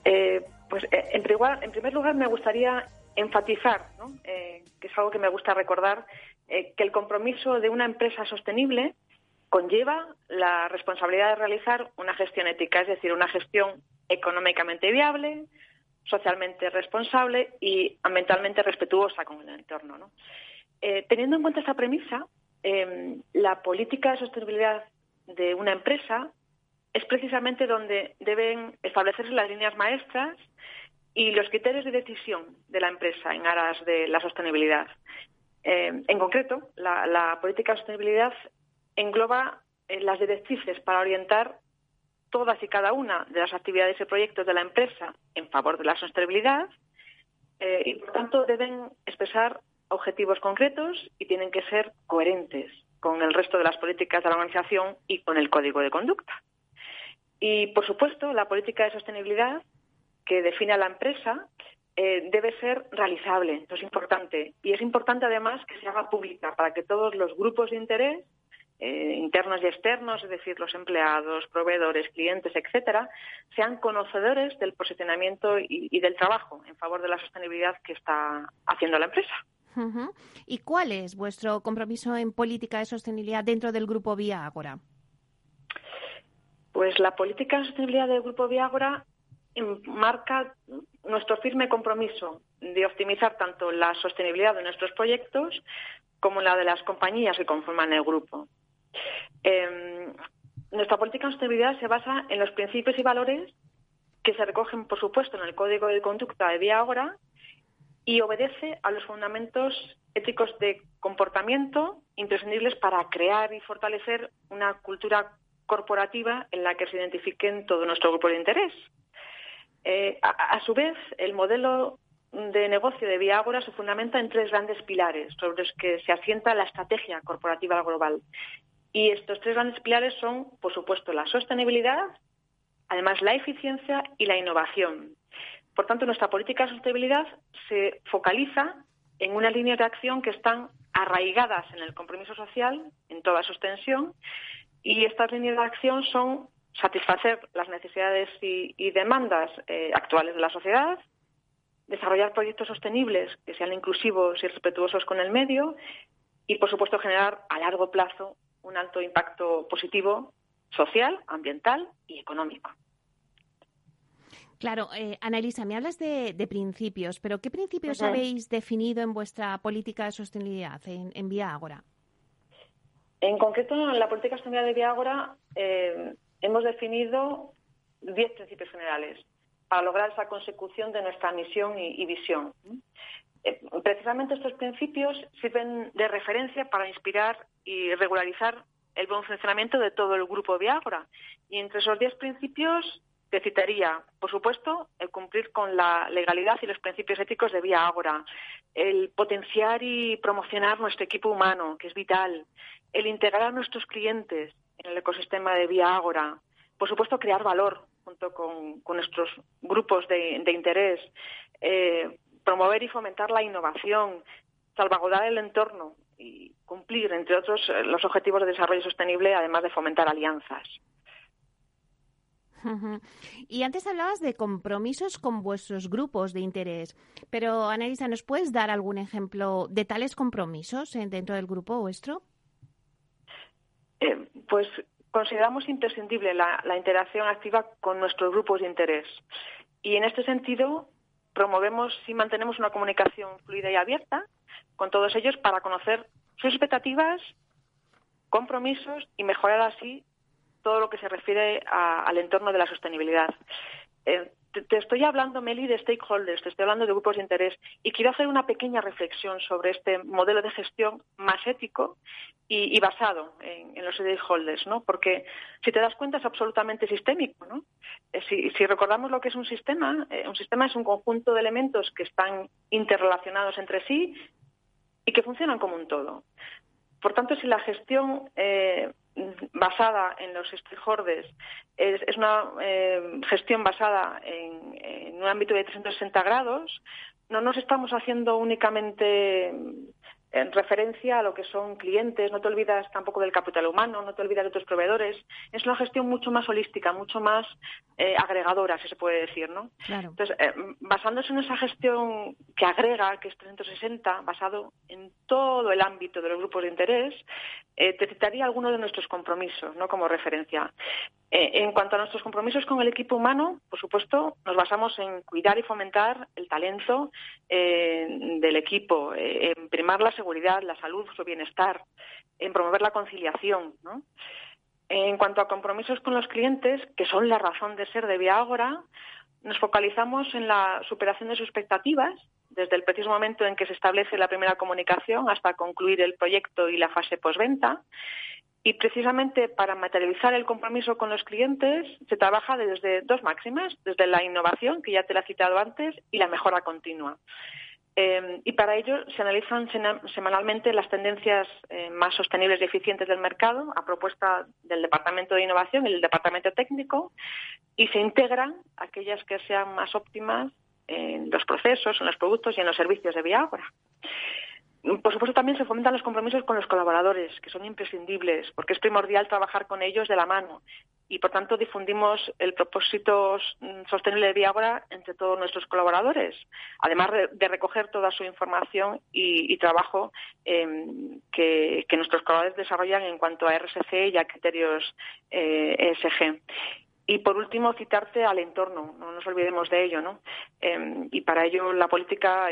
Eh, pues eh, en, primer lugar me gustaría enfatizar, eh, que es algo que me gusta recordar, que el compromiso de una empresa sostenible conlleva la responsabilidad de realizar una gestión ética, es decir, una gestión económicamente viable, socialmente responsable y ambientalmente respetuosa con el entorno. teniendo en cuenta esta premisa, la política de sostenibilidad de una empresa es precisamente donde deben establecerse las líneas maestras y los criterios de decisión de la empresa en aras de la sostenibilidad. Eh, en concreto, la, política de sostenibilidad engloba eh, las directrices para orientar todas y cada una de las actividades y proyectos de la empresa en favor de la sostenibilidad eh, y, por tanto, deben expresar objetivos concretos y tienen que ser coherentes con el resto de las políticas de la organización y con el código de conducta. Y, por supuesto, la política de sostenibilidad que define a la empresa eh, debe ser realizable, eso es importante. Y es importante, además, que se haga pública para que todos los grupos de interés, eh, internos y externos, es decir, los empleados, proveedores, clientes, etcétera, sean conocedores del posicionamiento y, del trabajo en favor de la sostenibilidad que está haciendo la empresa. ¿Y cuál es vuestro compromiso en política de sostenibilidad dentro del grupo Vía Agora? Pues la política de sostenibilidad del Grupo Viagora marca nuestro firme compromiso de optimizar tanto la sostenibilidad de nuestros proyectos como la de las compañías que conforman el grupo. Em, nuestra política de sostenibilidad se basa en los principios y valores que se recogen, por supuesto, en el Código de Conducta de Viagora y obedece a los fundamentos éticos de comportamiento imprescindibles para crear y fortalecer una cultura corporativa en la que se identifiquen todo nuestro grupo de interés. Eh, a, su vez, el modelo de negocio de Viagora se fundamenta en tres grandes pilares sobre los que se asienta la estrategia corporativa global. Y estos tres grandes pilares son, por supuesto, la sostenibilidad, además la eficiencia y la innovación. Por tanto, nuestra política de sostenibilidad se focaliza en una línea de acción que están arraigadas en el compromiso social, en toda su extensión, y estas líneas de acción son satisfacer las necesidades y, demandas eh, actuales de la sociedad, desarrollar proyectos sostenibles que sean inclusivos y respetuosos con el medio y, por supuesto, generar a largo plazo un alto impacto positivo social, ambiental y económico. Claro, eh, Elisa, me hablas de, principios, pero ¿qué principios habéis definido en vuestra política de sostenibilidad en, en Vía Ágora? En concreto, en la política sostenible de Viagora eh, hemos definido diez principios generales para lograr esa consecución de nuestra misión y, visión. Eh, precisamente estos principios sirven de referencia para inspirar y regularizar el buen funcionamiento de todo el grupo Viagora. Y entre esos diez principios te citaría, por supuesto, el cumplir con la legalidad y los principios éticos de Vía el potenciar y promocionar nuestro equipo humano, que es vital, el integrar a nuestros clientes en el ecosistema de Vía Ágora, por supuesto, crear valor junto con, nuestros grupos de, interés, eh, promover y fomentar la innovación, salvaguardar el entorno y cumplir, entre otros, los objetivos de desarrollo sostenible, además de fomentar alianzas. Y antes hablabas de compromisos con vuestros grupos de interés, pero Annalisa, ¿nos puedes dar algún ejemplo de tales compromisos dentro del grupo vuestro? Eh, pues consideramos imprescindible la, interacción activa con nuestros grupos de interés. Y en este sentido, promovemos y mantenemos una comunicación fluida y abierta con todos ellos para conocer sus expectativas, compromisos y mejorar así todo lo que se refiere al entorno de la sostenibilidad. Eh, te, estoy hablando, Meli, de stakeholders, te estoy hablando de grupos de interés y quiero hacer una pequeña reflexión sobre este modelo de gestión más ético y, basado en, los stakeholders, ¿no? Porque si te das cuenta es absolutamente sistémico, ¿no? Eh, si, recordamos lo que es un sistema, eh, un sistema es un conjunto de elementos que están interrelacionados entre sí y que funcionan como un todo. Por tanto, si la gestión eh, basada en los stakeholders es, una eh, gestión basada en, un ámbito de 360 grados, no nos estamos haciendo únicamente en referencia a lo que son clientes, no te olvidas tampoco del capital humano, no te olvidas de tus proveedores. Es una gestión mucho más holística, mucho más eh, agregadora, si se puede decir, ¿no? Entonces, eh, basándose en esa gestión que agrega, que es 360, basado en todo el ámbito de los grupos de interés, eh, te citaría algunos de nuestros compromisos, ¿no? Como referencia. en cuanto a nuestros compromisos con el equipo humano, por supuesto, nos basamos en cuidar y fomentar el talento del equipo, en primar la seguridad, la salud, su bienestar, en promover la conciliación. En cuanto a compromisos con los clientes, que son la razón de ser de Viagora, nos focalizamos en la superación de sus expectativas, desde el preciso momento en que se establece la primera comunicación hasta concluir el proyecto y la fase postventa. Y precisamente para materializar el compromiso con los clientes se trabaja desde dos máximas, desde la innovación, que ya te la he citado antes, y la mejora continua. Eh, y para ello se analizan semanalmente las tendencias eh, más sostenibles y eficientes del mercado a propuesta del Departamento de Innovación y del Departamento Técnico y se integran aquellas que sean más óptimas en los procesos, en los productos y en los servicios de Viagora. Por supuesto, también se fomentan los compromisos con los colaboradores, que son imprescindibles, porque es primordial trabajar con ellos de la mano. Y, por tanto, difundimos el propósito sostenible de Viagora entre todos nuestros colaboradores, además de recoger toda su información y, trabajo em, que, nuestros colaboradores desarrollan en cuanto a RSC y a criterios eh, ESG. Y por último, citarte al entorno, no nos olvidemos de ello, ¿no? Em, y para ello la política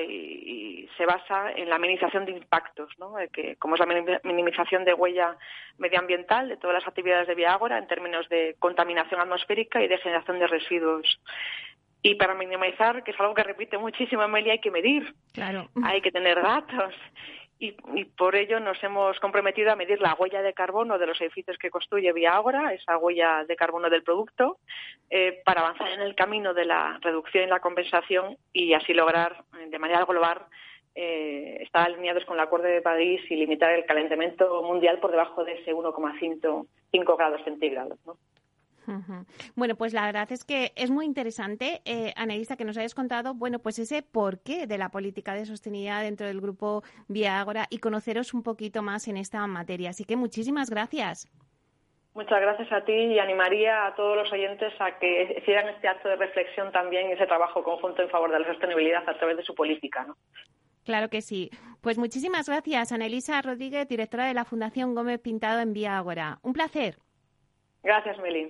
se basa en la minimización de impactos, ¿no? que, como es la minimización de huella medioambiental de todas las actividades de Viagora en términos de contaminación atmosférica y de generación de residuos. Y para minimizar, que es algo que repite muchísimo Amelia, hay que medir, claro. hay que tener datos y, por ello nos hemos comprometido a medir la huella de carbono de los edificios que construye Viagora, esa huella de carbono del producto, eh, para avanzar en el camino de la reducción y la compensación y así lograr de manera global eh, estar alineados con el Acuerdo de París y limitar el calentamiento mundial por debajo de ese 1,5 grados centígrados. ¿no? Bueno, pues la verdad es que es muy interesante, eh, Anelisa, que nos hayas contado, bueno, pues ese porqué de la política de sostenibilidad dentro del grupo Viagora y conoceros un poquito más en esta materia. Así que muchísimas gracias. Muchas gracias a ti y animaría a todos los oyentes a que hicieran este acto de reflexión también y ese trabajo conjunto en favor de la sostenibilidad a través de su política. ¿no? Claro que sí. Pues muchísimas gracias, Anelisa Rodríguez, directora de la Fundación Gómez Pintado en Vía Un placer. Gracias, Melín.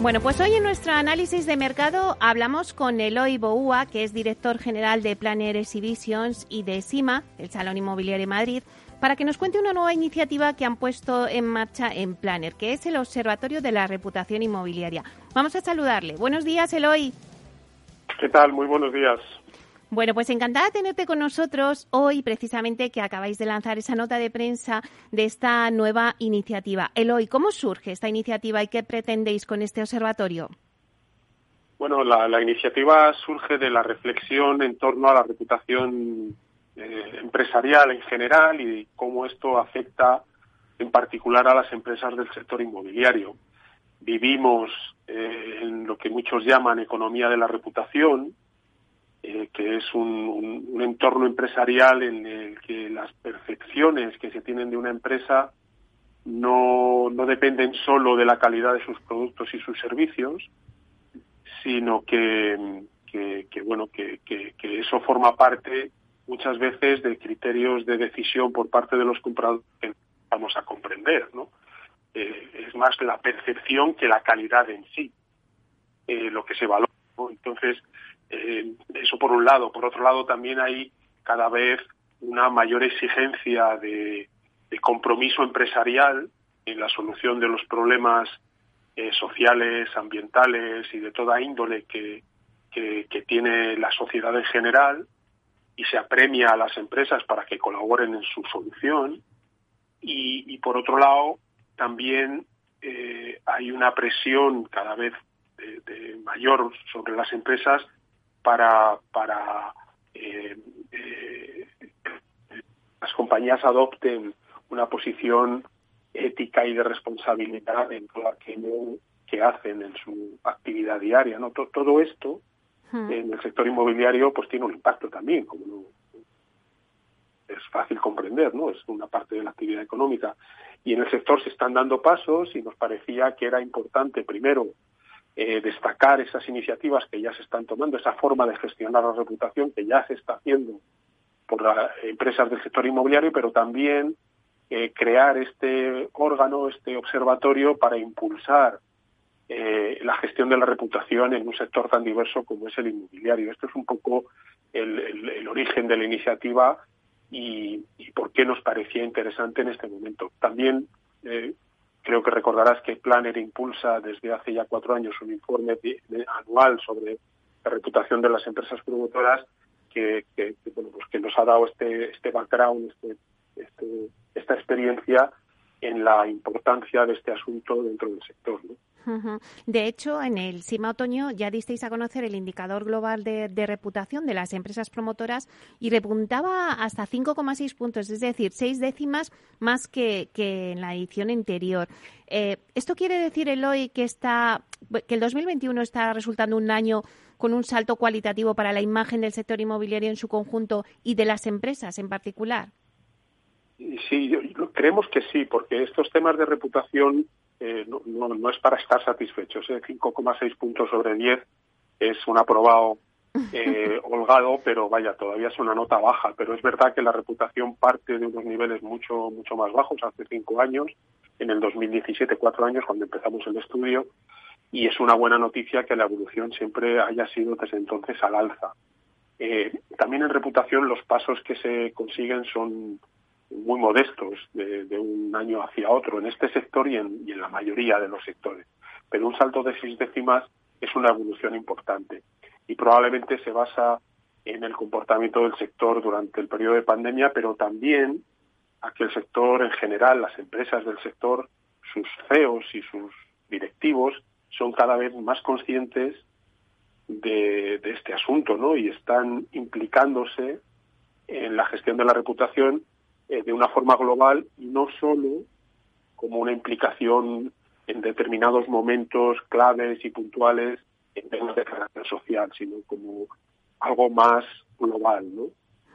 Bueno, pues hoy en nuestro análisis de mercado hablamos con Eloy Boúa, que es director general de Planner Exhibitions y de SIMA, el Salón Inmobiliario de Madrid, para que nos cuente una nueva iniciativa que han puesto en marcha en Planner, que es el Observatorio de la Reputación Inmobiliaria. Vamos a saludarle. Buenos días, Eloy. ¿Qué tal? Muy buenos días. Bueno, pues encantada de tenerte con nosotros hoy, precisamente que acabáis de lanzar esa nota de prensa de esta nueva iniciativa. Eloy, ¿cómo surge esta iniciativa y qué pretendéis con este observatorio? Bueno, la, iniciativa surge de la reflexión en torno a la reputación eh, empresarial en general y cómo esto afecta en particular a las empresas del sector inmobiliario. Vivimos eh, en lo que muchos llaman economía de la reputación, eh, que es un, entorno empresarial en el que las percepciones que se tienen de una empresa no, no dependen solo de la calidad de sus productos y sus servicios, sino que, que, bueno que, que, eso forma parte muchas veces de criterios de decisión por parte de los compradores que vamos a comprender, ¿no? Eh, es más la percepción que la calidad en sí, eh, lo que se valora. Entonces, eh, eso por un lado. Por otro lado, también hay cada vez una mayor exigencia de, compromiso empresarial en la solución de los problemas eh, sociales, ambientales y de toda índole que, que, tiene la sociedad en general y se apremia a las empresas para que colaboren en su solución. Y, por otro lado, también eh, hay una presión cada vez de mayor sobre las empresas para, para eh, eh, las compañías adopten una posición ética y de responsabilidad en todo aquello que hacen en su actividad diaria. ¿no? Todo, esto hmm. en el sector inmobiliario pues tiene un impacto también, como es fácil comprender, ¿no? Es una parte de la actividad económica. Y en el sector se están dando pasos y nos parecía que era importante primero eh, destacar esas iniciativas que ya se están tomando, esa forma de gestionar la reputación que ya se está haciendo por las empresas del sector inmobiliario, pero también eh, crear este órgano, este observatorio para impulsar eh, la gestión de la reputación en un sector tan diverso como es el inmobiliario. Esto es un poco el, origen de la iniciativa y, y, por qué nos parecía interesante en este momento. También Creo que recordarás que Planner impulsa desde hace ya cuatro años un informe anual sobre la reputación de las empresas promotoras que, bueno, pues que nos ha dado este, este background, este, este, esta experiencia en la importancia de este asunto dentro del sector. ¿no? De hecho, en el CIMA Otoño ya disteis a conocer el indicador global de, reputación de las empresas promotoras y repuntaba hasta 5,6 puntos, es decir, seis décimas más que, en la edición anterior. Eh, ¿Esto quiere decir, Eloy, que, está, que el 2021 está resultando un año con un salto cualitativo para la imagen del sector inmobiliario en su conjunto y de las empresas en particular? Sí, creemos que sí, porque estos temas de reputación eh, no, no, es para estar satisfechos. ¿eh? 5,6 puntos sobre 10 es un aprobado eh, *laughs* holgado, pero vaya, todavía es una nota baja. Pero es verdad que la reputación parte de unos niveles mucho, mucho más bajos hace cinco años, en el 2017, cuatro años, cuando empezamos el estudio, y es una buena noticia que la evolución siempre haya sido desde entonces al alza. Eh, también en reputación los pasos que se consiguen son muy modestos de, un año hacia otro en este sector y en, la mayoría de los sectores. Pero un salto de seis décimas es una evolución importante y probablemente se basa en el comportamiento del sector durante el periodo de pandemia, pero también a que el sector en general, las empresas del sector, sus CEOs y sus directivos son cada vez más conscientes de, de este asunto, ¿no? Y están implicándose en la gestión de la reputación eh, de una forma global y no solo como una implicación en determinados momentos claves y puntuales en temas de carácter social, sino como algo más global, ¿no?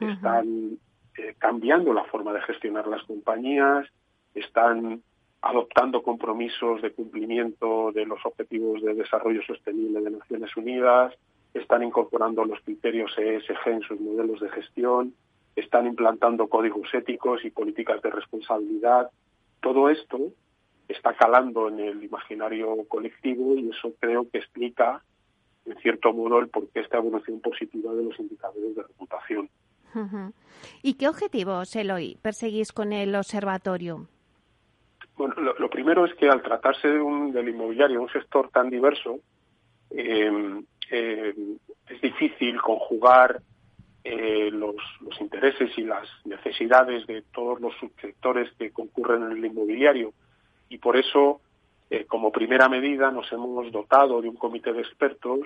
Están eh, cambiando la forma de gestionar las compañías, están adoptando compromisos de cumplimiento de los objetivos de desarrollo sostenible de Naciones Unidas, están incorporando los criterios ESG en sus modelos de gestión, están implantando códigos éticos y políticas de responsabilidad. Todo esto está calando en el imaginario colectivo y eso creo que explica, en cierto modo, el porqué esta evolución positiva de los indicadores de reputación. ¿Y qué objetivos, Eloy, perseguís con el observatorio? Bueno, lo, primero es que al tratarse de un, del inmobiliario, un sector tan diverso, eh, eh, es difícil conjugar eh, los, intereses y las necesidades de todos los subsectores que concurren en el inmobiliario. Y por eso, eh, como primera medida, nos hemos dotado de un comité de expertos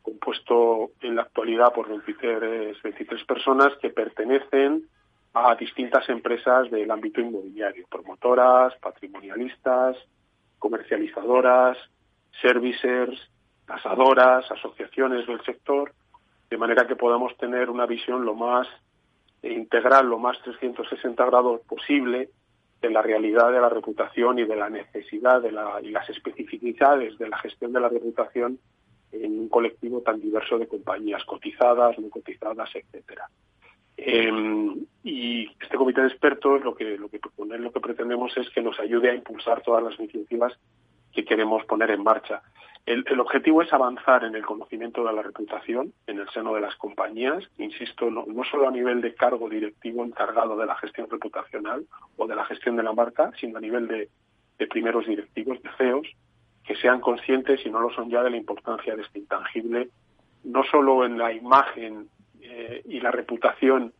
compuesto en la actualidad por 23, 23 personas que pertenecen a distintas empresas del ámbito inmobiliario, promotoras, patrimonialistas, comercializadoras, servicers, tasadoras, asociaciones del sector, de manera que podamos tener una visión lo más integral, lo más 360 grados posible de la realidad de la reputación y de la necesidad de la, y las especificidades de la gestión de la reputación en un colectivo tan diverso de compañías cotizadas, no cotizadas, etcétera. Em, y este comité de expertos lo que lo que lo que pretendemos es que nos ayude a impulsar todas las iniciativas que queremos poner en marcha. El, objetivo es avanzar en el conocimiento de la reputación en el seno de las compañías, insisto, no, solo a nivel de cargo directivo encargado de la gestión reputacional o de la gestión de la marca, sino a nivel de, primeros directivos, de CEOs, que sean conscientes, y no lo son ya, de la importancia de este intangible, no solo en la imagen eh, y la reputación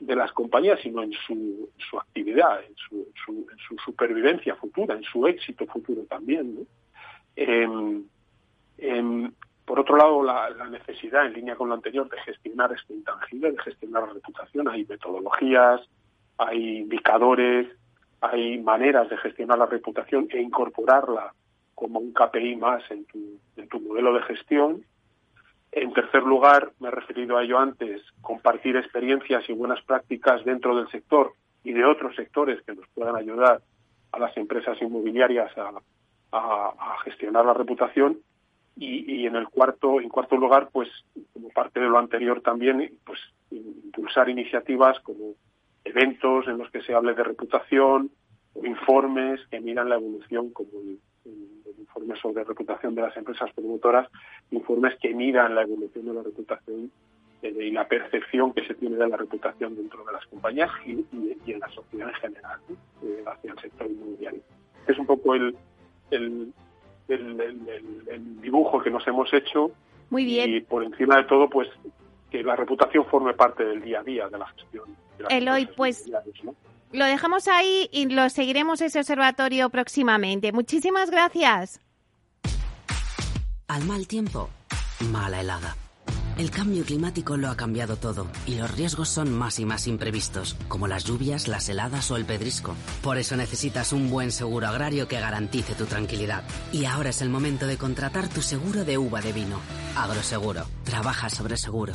de las compañías, sino en su, su actividad, en su, su, supervivencia futura, en su éxito futuro también. Em, em, por otro lado, la, necesidad, en línea con lo anterior, de gestionar este intangible, de gestionar la reputación. Hay metodologías, hay indicadores, hay maneras de gestionar la reputación e incorporarla como un KPI más en tu, en tu modelo de gestión. En tercer lugar, me he referido a ello antes, compartir experiencias y buenas prácticas dentro del sector y de otros sectores que nos puedan ayudar a las empresas inmobiliarias a, gestionar la reputación. Y, en el cuarto, en cuarto lugar, pues como parte de lo anterior también, pues impulsar iniciativas como eventos en los que se hable de reputación, o informes que miran la evolución como el, informes sobre reputación de las empresas promotoras, informes que miran la evolución de la reputación eh, y la percepción que se tiene de la reputación dentro de las compañías y, en la sociedad en general, eh, hacia el sector inmobiliario. Es un poco el, el, dibujo que nos hemos hecho. Muy bien. Y por encima de todo, pues que la reputación forme parte del día a día de la gestión. Eloy, pues lo dejamos ahí y lo seguiremos ese observatorio próximamente. Muchísimas gracias. Al mal tiempo, mala helada. El cambio climático lo ha cambiado todo y los riesgos son más y más imprevistos, como las lluvias, las heladas o el pedrisco. Por eso necesitas un buen seguro agrario que garantice tu tranquilidad. Y ahora es el momento de contratar tu seguro de uva de vino. Agroseguro. Trabaja sobre seguro.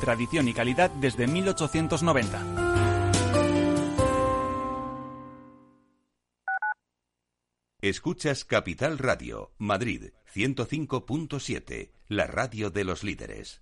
tradición y calidad desde 1890. Escuchas Capital Radio, Madrid 105.7, la radio de los líderes.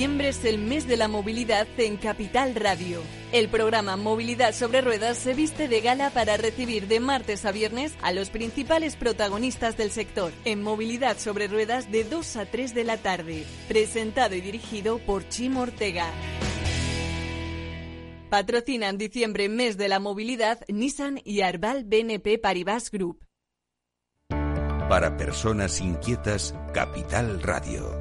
Diciembre es el mes de la movilidad en Capital Radio. El programa Movilidad sobre Ruedas se viste de gala para recibir de martes a viernes a los principales protagonistas del sector en Movilidad sobre Ruedas de 2 a 3 de la tarde. Presentado y dirigido por Chim Ortega. Patrocinan diciembre mes de la movilidad Nissan y Arbal BNP Paribas Group. Para personas inquietas, Capital Radio.